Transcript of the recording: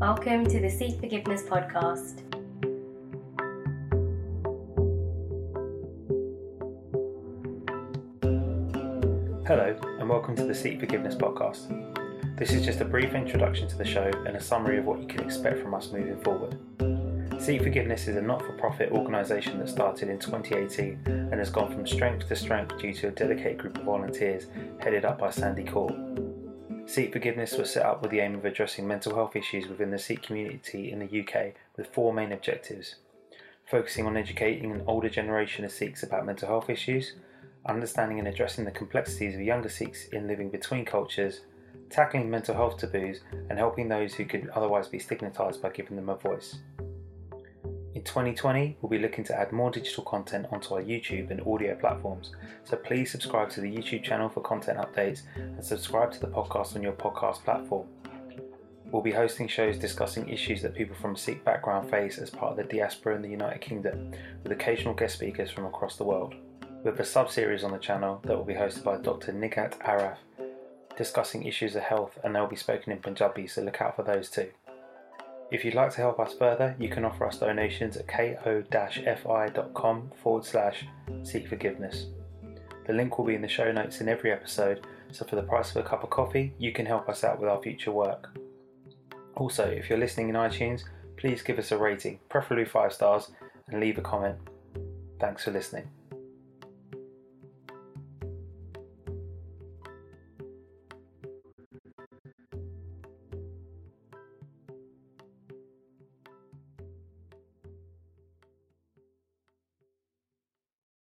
Welcome to the Sikh Forgiveness podcast. Hello, and welcome to the Sikh Forgiveness podcast. This is just a brief introduction to the show and a summary of what you can expect from us moving forward. Sikh Forgiveness is a not for profit organisation that started in 2018 and has gone from strength to strength due to a dedicated group of volunteers headed up by Sandy Court. Sikh Forgiveness was set up with the aim of addressing mental health issues within the Sikh community in the UK with four main objectives focusing on educating an older generation of Sikhs about mental health issues, understanding and addressing the complexities of younger Sikhs in living between cultures, tackling mental health taboos, and helping those who could otherwise be stigmatised by giving them a voice. In 2020, we'll be looking to add more digital content onto our YouTube and audio platforms, so please subscribe to the YouTube channel for content updates and subscribe to the podcast on your podcast platform. We'll be hosting shows discussing issues that people from a Sikh background face as part of the diaspora in the United Kingdom, with occasional guest speakers from across the world. We have a sub series on the channel that will be hosted by Dr. Nighat Arif, discussing issues of health, and they'll be spoken in Punjabi, so look out for those too. If you'd like to help us further, you can offer us donations at ko-fi.com forward slash sikh forgiveness. The link will be in the show notes in every episode, so for the price of a cup of coffee, you can help us out with our future work. Also, if you're listening in iTunes, please give us a rating, preferably 5 stars, and leave a comment. Thanks for listening.